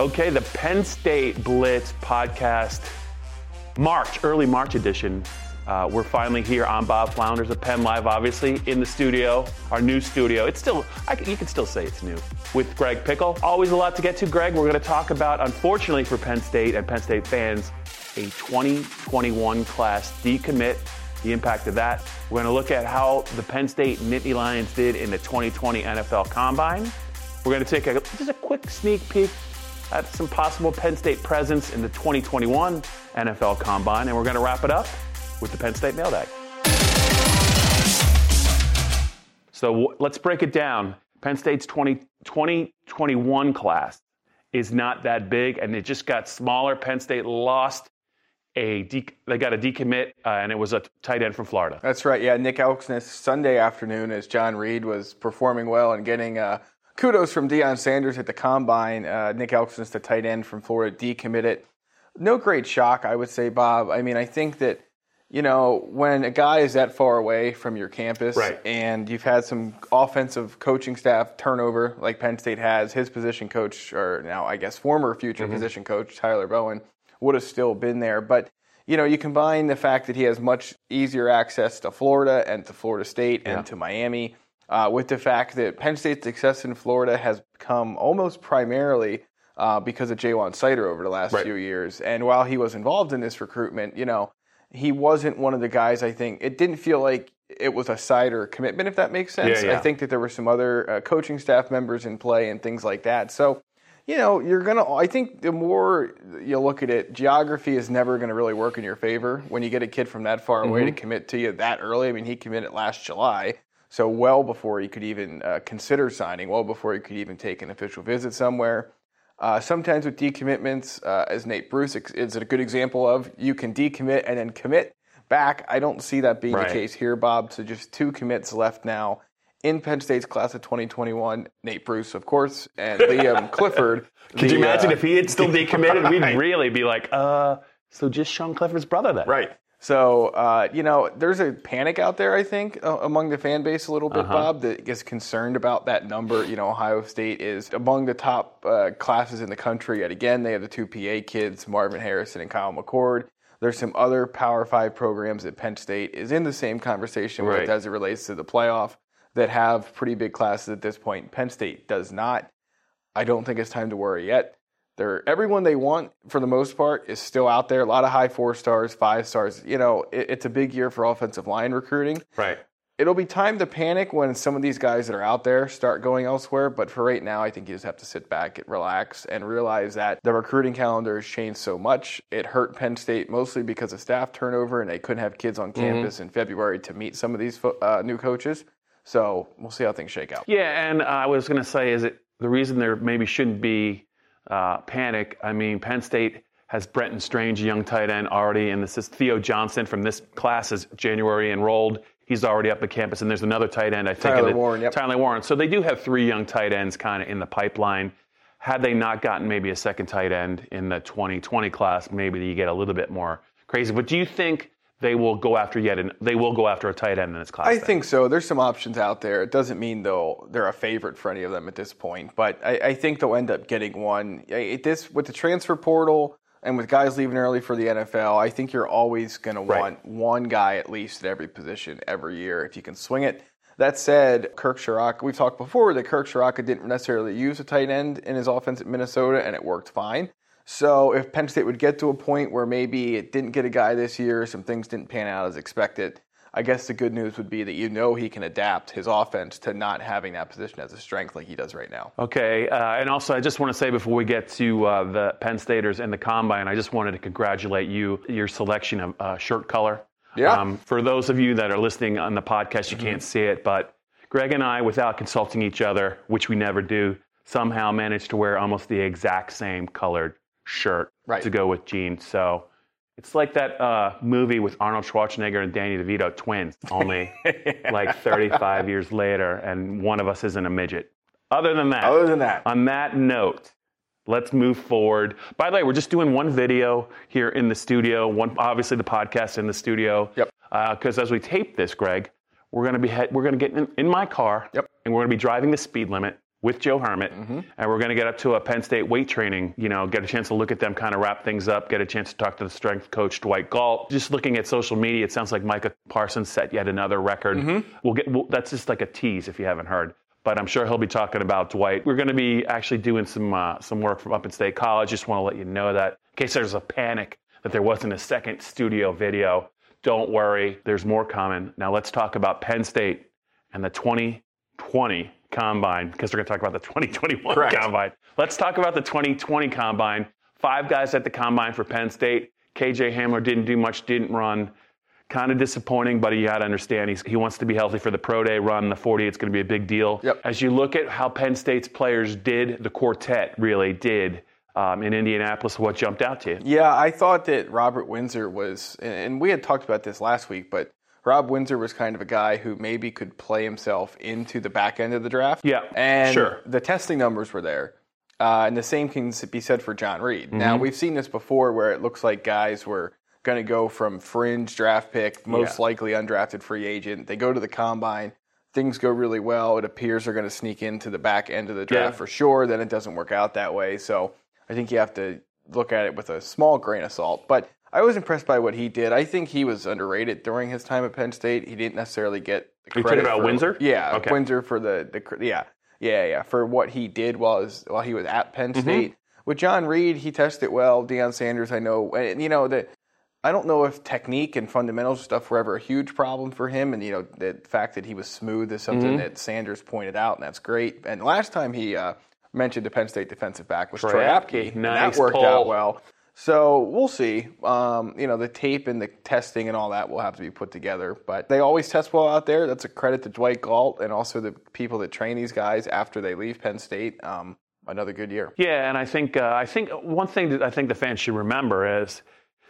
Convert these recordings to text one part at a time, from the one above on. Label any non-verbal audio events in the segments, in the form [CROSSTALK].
Okay, the Penn State Blitz podcast, March, early March edition. Uh, we're finally here. I'm Bob Flounders of Penn Live, obviously, in the studio, our new studio. It's still, I, you can still say it's new, with Greg Pickle. Always a lot to get to, Greg. We're going to talk about, unfortunately for Penn State and Penn State fans, a 2021 class decommit, the impact of that. We're going to look at how the Penn State Nittany Lions did in the 2020 NFL Combine. We're going to take a, just a quick sneak peek at some possible Penn State presence in the 2021 NFL Combine, and we're going to wrap it up with the Penn State mailbag. So let's break it down. Penn State's 20, 2021 class is not that big, and it just got smaller. Penn State lost a de- they got a decommit, uh, and it was a tight end from Florida. That's right. Yeah, Nick Elksnis Sunday afternoon, as John Reid was performing well and getting uh, kudos from Deion Sanders at the combine. Uh, Nick Elksnis, the tight end from Florida, decommitted. No great shock, I would say, Bob. I mean, I think that you know, when a guy is that far away from your campus Right. and you've had some offensive coaching staff turnover like Penn State has, his position coach, or now I guess former future position coach, Tyler Bowen, would have still been there. But, you know, you combine the fact that he has much easier access to Florida and to Florida State Yeah. and to Miami, uh, with the fact that Penn State's success in Florida has come almost primarily uh, because of Ja'Juan Seider over the last Right. few years. And while he was involved in this recruitment, you know, he wasn't one of the guys. I think it didn't feel like it was a Seider commitment, if that makes sense. Yeah, yeah. I think that there were some other uh, coaching staff members in play and things like that. So, you know, you're gonna. I think the more you look at it, geography is never going to really work in your favor when you get a kid from that far away Mm-hmm. to commit to you that early. I mean, he committed last July. So well before he could even uh, consider signing, well before he could even take an official visit somewhere. Uh, sometimes with decommitments, uh, as Nate Bruce is a good example of, you can decommit and then commit back. I don't see that being Right. the case here, Bob. So just two commits left now in Penn State's class of 2021. Nate Bruce, of course, and [LAUGHS] Liam Clifford. Could you imagine uh, if he had still [LAUGHS] decommitted? We'd really be like, uh, so just Sean Clifford's brother then. Right. So, uh, you know, there's a panic out there, I think, uh, among the fan base a little bit, Uh-huh. Bob, that gets concerned about that number. You know, Ohio State is among the top uh, classes in the country. Yet again, they have the two PA kids, Marvin Harrison and Kyle McCord. There's some other Power Five programs that Penn State is in the same conversation Right. with as it relates to the playoff that have pretty big classes at this point. Penn State does not. I don't think it's time to worry yet. They're, everyone they want, for the most part, is still out there. A lot of high four stars, five stars. You know, it, it's a big year for offensive line recruiting. Right. It'll be time to panic when some of these guys that are out there start going elsewhere. But for right now, I think you just have to sit back, and relax, and realize that the recruiting calendar has changed so much. It hurt Penn State mostly because of staff turnover, and they couldn't have kids on campus in February to meet some of these uh, new coaches. So we'll see how things shake out. Yeah, and I was going to say, is it the reason there maybe shouldn't be uh, panic? I mean, Penn State has Brenton Strange, a young tight end, already, and this is Theo Johnson from this class is January enrolled. He's already up at campus, and there's another tight end, I think. Tyler in the- Warren, yep. Tyler Warren. So they do have three young tight ends kind of in the pipeline. Had they not gotten maybe a second tight end in the 2020 class, maybe you get a little bit more crazy. But do you think they will go after yet? and they will go after a tight end in this class. I then? think so. There's some options out there. It doesn't mean though they're a favorite for any of them at this point, but I, I think they'll end up getting one. It, this with the transfer portal and with guys leaving early for the NFL, I think you're always going to Right. want one guy at least at every position every year if you can swing it. That said, Kirk Ciarrocca, we've talked before that Kirk Ciarrocca didn't necessarily use a tight end in his offense at Minnesota, and it worked fine. So if Penn State would get to a point where maybe it didn't get a guy this year, some things didn't pan out as expected, I guess the good news would be that you know he can adapt his offense to not having that position as a strength like he does right now. Okay, uh, and also I just want to say before we get to uh, the Penn Staters and the combine, I just wanted to congratulate you your selection of uh, shirt color. Yeah. Um, for those of you that are listening on the podcast, you can't see it, but Greg and I, without consulting each other, which we never do, somehow managed to wear almost the exact same colored shirt Right. to go with jeans. So it's like that uh, movie with Arnold Schwarzenegger and Danny DeVito, twins, only [LAUGHS] like 35 years later, and one of us isn't a midget. Other than that, Other than that, on that note, let's move forward. By the way, we're just doing one video here in the studio. One, obviously, the podcast in the studio. Yep. Because as we tape this, Greg, we're gonna be head, we're gonna get in, in my car. Yep. And we're gonna be driving the speed limit with Joe Hermitt, Mm-hmm. and we're gonna get up to a Penn State weight training. You know, get a chance to look at them, kind of wrap things up, get a chance to talk to the strength coach Dwight Galt. Just looking at social media, it sounds like Micah Parsons set yet another record. Mm-hmm. We'll get we'll, that's just like a tease if you haven't heard but I'm sure he'll be talking about Dwight. We're going to be actually doing some uh, some work from up in State College. Just want to let you know that in case there's a panic that there wasn't a second studio video. Don't worry, there's more coming. Now let's talk about Penn State and the 2020 combine because we're going to talk about the [LAUGHS] 2021 Correct. combine. Let's talk about the 2020 combine. Five guys at the combine for Penn State. KJ Hamler didn't do much, didn't run kind of disappointing, but you got to understand he's, he wants to be healthy for the pro day run, the 40. It's going to be a big deal. Yep. As you look at how Penn State's players did, the quartet really did um, in Indianapolis, what jumped out to you? Yeah, I thought that Robert Windsor was, and we had talked about this last week, but Rob Windsor was kind of a guy who maybe could play himself into the back end of the draft. Yeah, and sure. the testing numbers were there. Uh, and the same can be said for John Reid. Now, Mm-hmm. we've seen this before where it looks like guys were going to go from fringe draft pick, most Yeah. likely undrafted free agent. They go to the combine, things go really well. It appears they're going to sneak into the back end of the draft Yeah. for sure. Then it doesn't work out that way. So I think you have to look at it with a small grain of salt. But I was impressed by what he did. I think he was underrated during his time at Penn State. He didn't necessarily get the credit about for- Windsor? Yeah, Okay. Windsor for the, the yeah yeah yeah for what he did while his, while he was at Penn Mm-hmm. State. With John Reid, he tested well. Deion Sanders, I know, and you know that. I don't know if technique and fundamentals stuff were ever a huge problem for him, and you know the fact that he was smooth is something Mm-hmm. that Sanders pointed out, and that's great. And last time he uh, mentioned the Penn State defensive back was Troy Troy Apke. Nice that worked pull. out well. So we'll see. Um, you know, the tape and the testing and all that will have to be put together. But they always test well out there. That's a credit to Dwight Galt and also the people that train these guys after they leave Penn State. Um, another good year. Yeah, and I think uh, I think one thing that I think the fans should remember is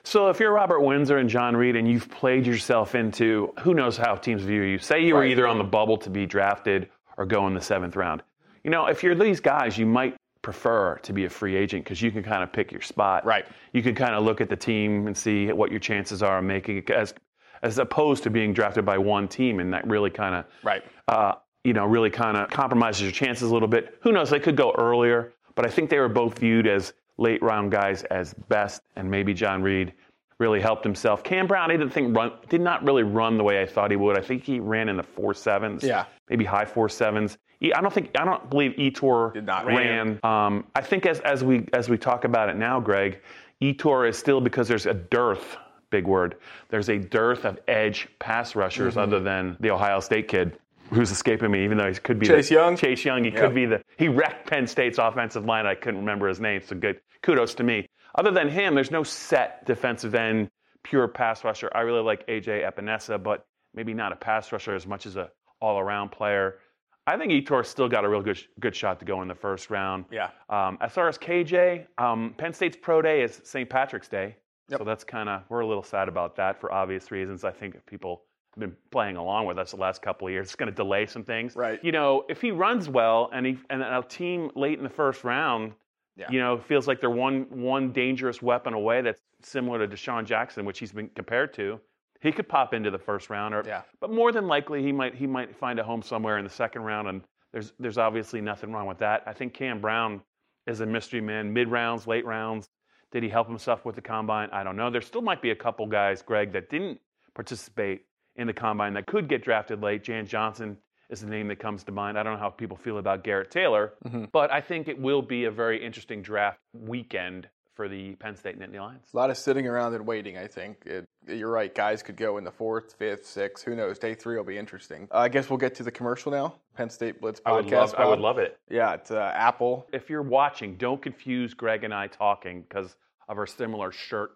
so if you're Robert Windsor and John Reid and you've played yourself into who knows how teams view you. Say you were either on the bubble to be drafted or go in the seventh round. You know, if you're these guys, you might prefer to be a free agent because you can kind of pick your spot. Right. You can kind of look at the team and see what your chances are of making it as as opposed to being drafted by one team and that really kind of Right. uh, you know, really kind of compromises your chances a little bit. Who knows? They could go earlier, but I think they were both viewed as late round guys as best, and maybe John Reid really helped himself. Cam Brown, I didn't think run, did not really run the way I thought he would. I think he ran in the four sevens, Yeah. maybe high four sevens. I don't think I don't believe Yetur Did not ran. Um, I think as as we as we talk about it now, Greg, Yetur is still because there's a dearth. Big word. There's a dearth of edge pass rushers Mm-hmm. other than the Ohio State kid who's escaping me, even though he could be Chase the, Young? Chase Young. He Yep. could be the he wrecked Penn State's offensive line. I couldn't remember his name, so good. Kudos to me. Other than him, there's no set defensive end, pure pass rusher. I really like AJ Epenesa, but maybe not a pass rusher as much as a all-around player. I think Yetur still got a real good good shot to go in the first round. Yeah. Um, as far as KJ, um, Penn State's pro day is St. Patrick's Day. Yep. So that's kind of, we're a little sad about that for obvious reasons. I think if people have been playing along with us the last couple of years. It's going to delay some things. Right. You know, if he runs well and he and a team late in the first round, Yeah. you know, feels like they're one one dangerous weapon away that's similar to DeSean Jackson, which he's been compared to. He could pop into the first round, or Yeah. but more than likely he might he might find a home somewhere in the second round, and there's there's obviously nothing wrong with that. I think Cam Brown is a mystery man, mid rounds, late rounds. Did he help himself with the combine? I don't know. There still might be a couple guys, Greg, that didn't participate in the combine that could get drafted late. Jan Johnson is the name that comes to mind. I don't know how people feel about Garrett Taylor, but I think it will be a very interesting draft weekend for the Penn State Nittany Lions. A lot of sitting around and waiting, I think. It, you're right. Guys could go in the fourth, fifth, sixth. Who knows? Day three will be interesting. Uh, I guess we'll get to the commercial now. Penn State Blitz podcast. I would love, I would love it. Yeah, it's uh, Apple. If you're watching, don't confuse Greg and I talking because of our similar shirt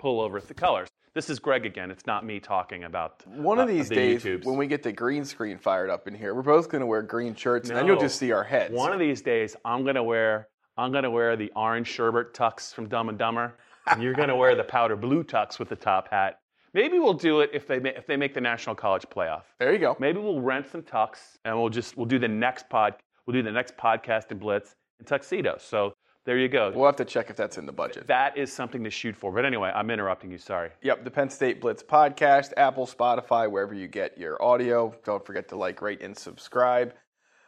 pullover the colors. This is Greg again. It's not me talking about One of uh, these the days, YouTubes. when we get the green screen fired up in here, we're both going to wear green shirts, and then you'll just see our heads. One of these days, I'm gonna wear I'm gonna wear the orange sherbet tux from Dumb and Dumber, and you're gonna wear the powder blue tux with the top hat. Maybe we'll do it if they ma- if they make the national college playoff. there you go. Maybe we'll rent some tux and we'll just we'll do the next pod we'll do the next podcast in Blitz in tuxedos. So there you go. We'll have to check if that's in the budget. that is something to shoot for. But anyway, I'm interrupting you. Sorry. Yep, the Penn State Blitz podcast, Apple, Spotify, wherever you get your audio. Don't forget to like, rate, and subscribe.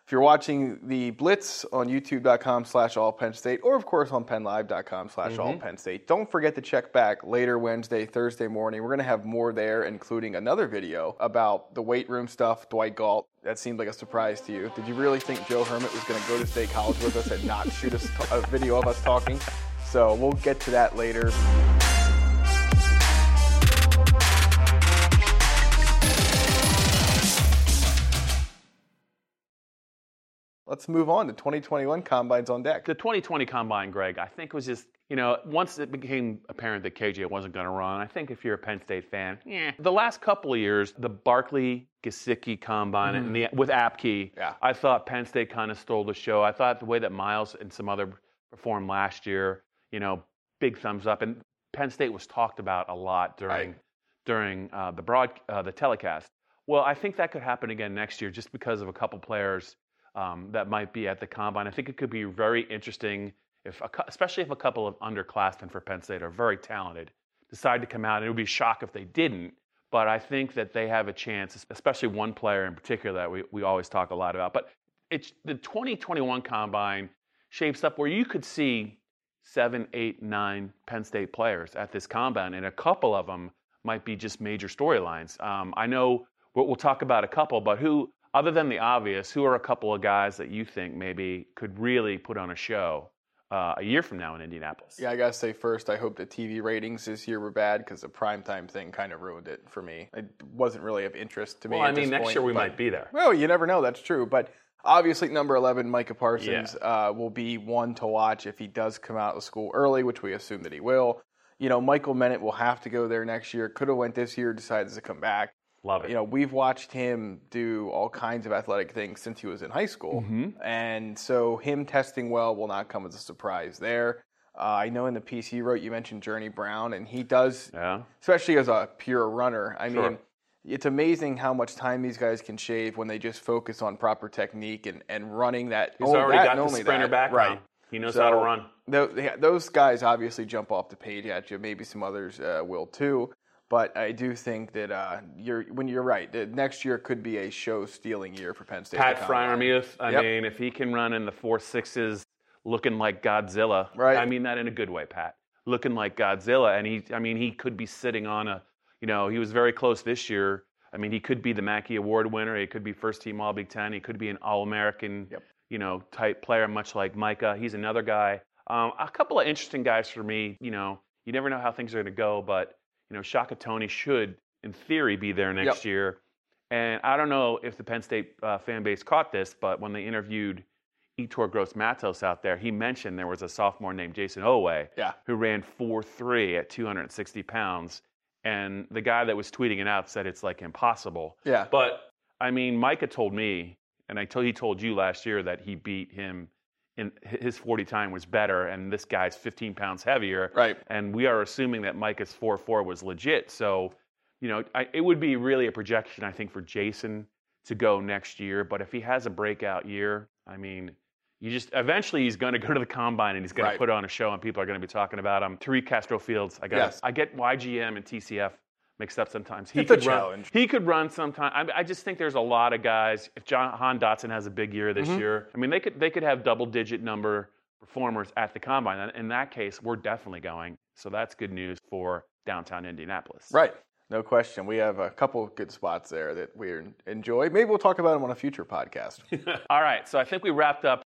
If you're watching the Blitz on youtube.com slash all Penn State, or of course on pennlive.com slash all mm-hmm. Penn State, don't forget to check back later Wednesday, Thursday morning. We're going to have more there, including another video about the weight room stuff, Dwight Galt. That seemed like a surprise to you. Did you really think Joe Hermitt was going to go to State College with us and not shoot a video of us talking? So we'll get to that later. Let's move on to 2021 combines on deck. The 2020 combine, Greg, I think was just, you know, once it became apparent that KJ wasn't going to run, I think if you're a Penn State fan, yeah. The last couple of years, the Barkley Gesicki combine and the, with Apke, Yeah. I thought Penn State kind of stole the show. I thought the way that Miles and some other performed last year, you know, big thumbs up. And Penn State was talked about a lot during Right. during uh, the broad uh, the telecast. Well, I think that could happen again next year, just because of a couple players um, that might be at the combine. I think it could be very interesting, if a, especially if a couple of underclassmen for Penn State are very talented, decide to come out. And it would be a shock if they didn't. But I think that they have a chance, especially one player in particular that we, we always talk a lot about. But it's the 2021 combine shapes up where you could see seven, eight, nine Penn State players at this combine, and a couple of them might be just major storylines. Um, I know we'll, we'll talk about a couple, but who, other than the obvious, who are a couple of guys that you think maybe could really put on a show uh, a year from now in Indianapolis? Yeah, I gotta say first, I hope the TV ratings this year were bad because the primetime thing kind of ruined it for me. It wasn't really of interest to me. Well, I mean, next point, year we but- might be there. Well, you never know. That's true. But obviously, number 11, Micah Parsons, uh, will be one to watch if he does come out of school early, which we assume that he will. You know, Michael Menet will have to go there next year. Could have went this year, decides to come back. Love it. You know, we've watched him do all kinds of athletic things since he was in high school. Mm-hmm. And so him testing well will not come as a surprise there. Uh, I know in the piece you wrote, you mentioned Journey Brown, and he does yeah. especially as a pure runner. I Sure. mean, it's amazing how much time these guys can shave when they just focus on proper technique and, and running that. He's already that got the sprinter that. background. Right. He knows how to run. tho- those guys obviously jump off the page at you. Maybe some others uh, will too. But I do think that uh, you're when you're right. That next year could be a show stealing year for Penn State. Pat. Freiermuth, I Yep. mean, if he can run in the four sixes looking like Godzilla, Right. I mean that in a good way, Pat. Looking like Godzilla. And he, I mean, he could be sitting on a, you know, he was very close this year. I mean, he could be the Mackey Award winner. He could be first team All Big Ten. He could be an All American, Yep. you know, type player, much like Micah. He's another guy. Um, a couple of interesting guys for me. You know, you never know how things are going to go, but you know, Shaka Toney should, in theory, be there next Yep. year. And I don't know if the Penn State uh, fan base caught this, but when they interviewed Yetur Gross Matos out there, he mentioned there was a sophomore named Jayson Oweh Yeah. who ran 4 3 at 260 pounds. And the guy that was tweeting it out said it's like impossible. Yeah. But I mean, Micah told me, and I told he told you last year that he beat him in his 40 time was better, and this guy's 15 pounds heavier. Right. And we are assuming that Micah's 4.4 was legit. So, you know, I, it would be really a projection, I think, for Jayson to go next year. But if he has a breakout year, I mean, you just eventually he's going to go to the combine and he's going Right. to put on a show, and people are going to be talking about him. Tariq Castro Fields, I got Yes. I get YGM and TCF mixed up sometimes. He It's a could run. challenge. He could run sometimes. I, I just think there's a lot of guys. If Jahan Dotson has a big year this Mm-hmm. year, I mean, they could they could have double digit number performers at the combine. In that case, we're definitely going. So that's good news for downtown Indianapolis. Right. No question. We have a couple of good spots there that we enjoy. Maybe we'll talk about them on a future podcast. [LAUGHS] All right. So I think we wrapped up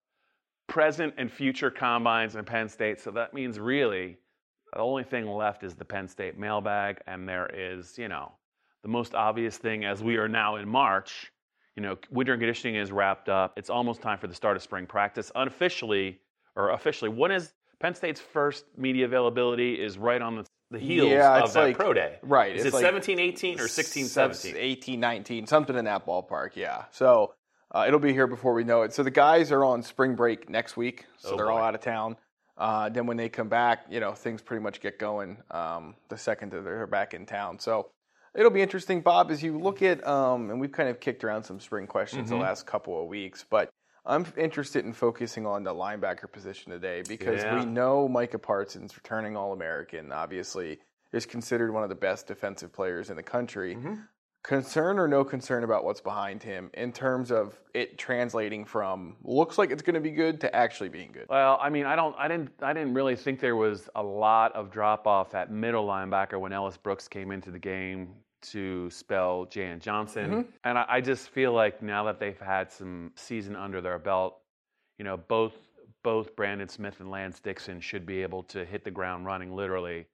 present and future combines in Penn State. So that means really the only thing left is the Penn State mailbag. And there is, you know, the most obvious thing as we are now in March, you know, winter conditioning is wrapped up. It's almost time for the start of spring practice. Unofficially, or officially, when is Penn State's first media availability is right on the the heels Yeah, of that like- pro day. right, Is it like 17, 18, or 16, 17? 18, 19, something in that ballpark, yeah. So uh, it'll be here before we know it. So the guys are on spring break next week, so Oh, they're all out of town. Uh, then when they come back, you know, things pretty much get going um, the second that they're back in town. So it'll be interesting, Bob, as you look at, um, and we've kind of kicked around some spring questions Mm-hmm. the last couple of weeks, but I'm interested in focusing on the linebacker position today because Yeah. we know Micah Parsons, returning All American, obviously is considered one of the best defensive players in the country. Mm-hmm. Concern or no concern about what's behind him in terms of it translating from looks like it's going to be good to actually being good? Well, I mean, I don't, I didn't, I didn't really think there was a lot of drop off at middle linebacker when Ellis Brooks came into the game to spell Jan Johnson, mm-hmm. and I, I just feel like now that they've had some season under their belt, you know, both both Brandon Smith and Lance Dixon should be able to hit the ground running literally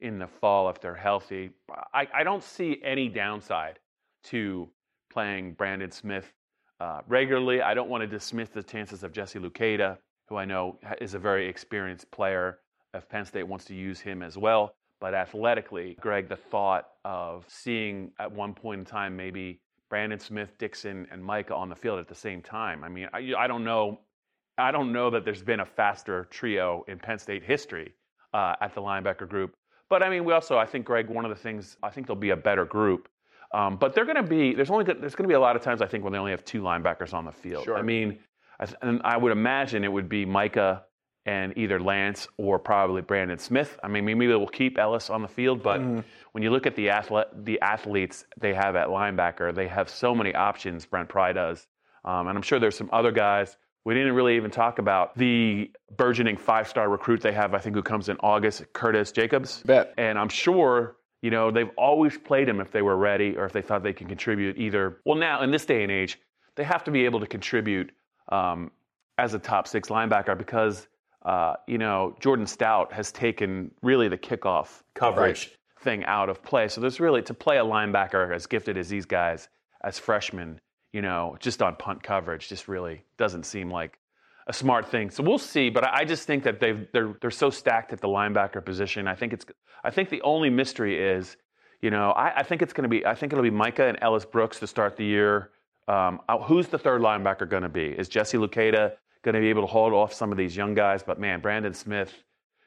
in the fall if they're healthy. I, I don't see any downside to playing Brandon Smith uh, regularly. I don't want to dismiss the chances of Jesse Luketa, who I know is a very experienced player. If Penn State wants to use him as well, but athletically, Greg, the thought of seeing at one point in time maybe Brandon Smith, Dixon, and Micah on the field at the same time. I mean, I, I don't know. I don't know that there's been a faster trio in Penn State history uh, at the linebacker group. But I mean, we also, I think, Greg, one of the things, I think they'll be a better group. Um, but they're going to be, there's only, there's going to be a lot of times, I think, when they only have two linebackers on the field. Sure. I mean, I, th- and I would imagine it would be Micah and either Lance or probably Brandon Smith. I mean, maybe we'll keep Ellis on the field, but when you look at the athlete, the athletes they have at linebacker, they have so many options. Brent Pry does, um, and I'm sure there's some other guys. We didn't really even talk about the burgeoning five-star recruit they have. I think who comes in August, Curtis Jacobs. Bet. And I'm sure you know they've always played him if they were ready or if they thought they can contribute. Either well, now in this day and age, they have to be able to contribute um, as a top six linebacker because uh, you know Jordan Stout has taken really the kickoff coverage thing out of play. So there's really to play a linebacker as gifted as these guys as freshmen, you know, just on punt coverage, just really doesn't seem like a smart thing. So we'll see. But I just think that they've they're they're so stacked at the linebacker position. I think it's I think the only mystery is, you know, I, I think it's going to be I think it'll be Micah and Ellis Brooks to start the year. Um, uh, who's the third linebacker going to be? Is Jesse Luketa going to be able to hold off some of these young guys? But man, Brandon Smith,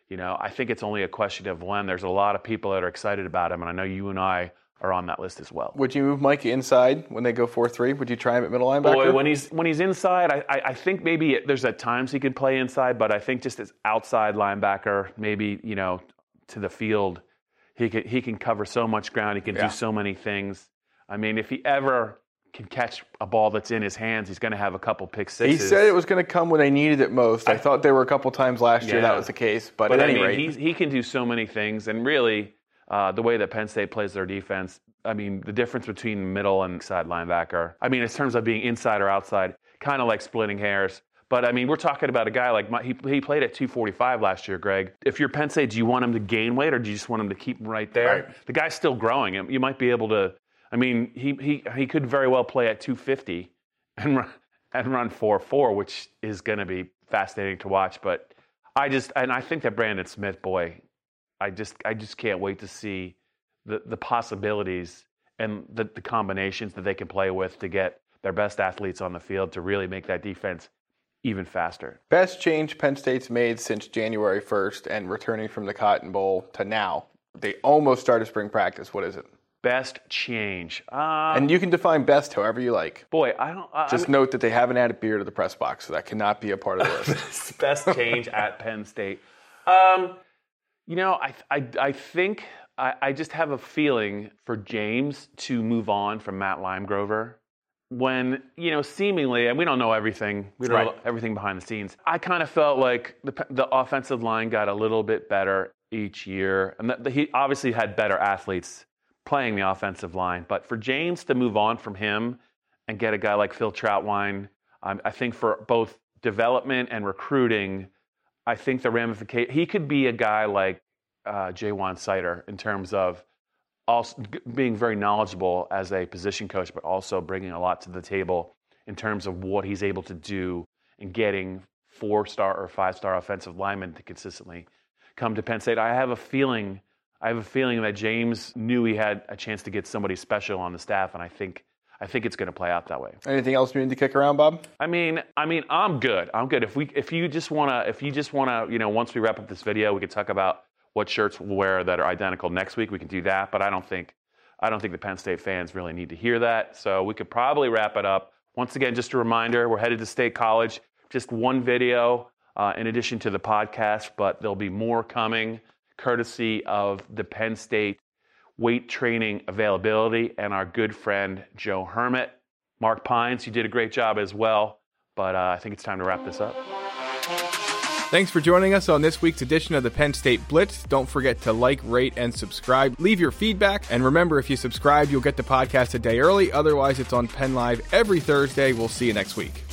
you know, I think it's only a question of when. There's a lot of people that are excited about him, and I know you and I are on that list as well. Would you move Mike inside when they go 4 3? Would you try him at middle linebacker? Boy, when he's when he's inside, I, I, I think maybe it, there's at times he could play inside, but I think just as outside linebacker, maybe you know, to the field, he can he can cover so much ground. He can Yeah. do so many things. I mean, if he ever can catch a ball that's in his hands, he's going to have a couple pick he said it was going to come when they needed it most. I, thought there were a couple times last year that was the case, but, But at I any mean, rate, he's, he can do so many things, and really, uh, the way that Penn State plays their defense. I mean, the difference between middle and side linebacker. I mean, in terms of being inside or outside, kind of like splitting hairs. But I mean, we're talking about a guy like my, he, he played at 245 last year, Greg. If you're Penn State, do you want him to gain weight or do you just want him to keep him right there? Right. The guy's still growing. You might be able to. I mean, he he he could very well play at 250 and run and run 4-4, which is going to be fascinating to watch. But I just and I think that Brandon Smith, boy, I just I just can't wait to see the the possibilities and the, the combinations that they can play with to get their best athletes on the field to really make that defense even faster. best change Penn State's made since January 1st and returning from the Cotton Bowl to now. They almost started spring practice. What is it? Best change. Uh, And you can define best however you like. boy, I don't. I, Just I note that they haven't added beer to the press box, so that cannot be a part of the list. [LAUGHS] best change [LAUGHS] at Penn State. Um, you know, I I, I think I, I just have a feeling for James to move on from Matt Limegrover. When you know, seemingly, and we don't know everything. We don't know everything behind the scenes. I kind of felt like the the offensive line got a little bit better each year, and that he obviously had better athletes playing the offensive line. But for James to move on from him and get a guy like Phil Trautwein, um, I think for both development and recruiting, I think the ramification he could be a guy like uh, Ja'Juan Seider in terms of also being very knowledgeable as a position coach, but also bringing a lot to the table in terms of what he's able to do in getting four star or five star offensive linemen to consistently come to Penn State. I have a feeling I have a feeling that James knew he had a chance to get somebody special on the staff, and I think I think it's going to play out that way. Anything else you need to kick around, Bob? I mean, I mean, I'm good. I'm good. If we, if you just wanna, if you just wanna, you know, once we wrap up this video, we could talk about what shirts we'll wear that are identical next week. We can do that. But I don't think, I don't think the Penn State fans really need to hear that. So we could probably wrap it up. Once again, just a reminder: we're headed to State College. Just one video uh, in addition to the podcast, but there'll be more coming, courtesy of the Penn State weight training availability and our good friend Joe Hermitt. Mark Pines, you did a great job as well, but uh, I think it's time to wrap this up. Thanks for joining us on this week's edition of the Penn State Blitz. Don't forget to like, rate, and subscribe. Leave your feedback. And remember, if you subscribe, you'll get the podcast a day early. Otherwise, it's on Penn Live every Thursday. We'll see you next week.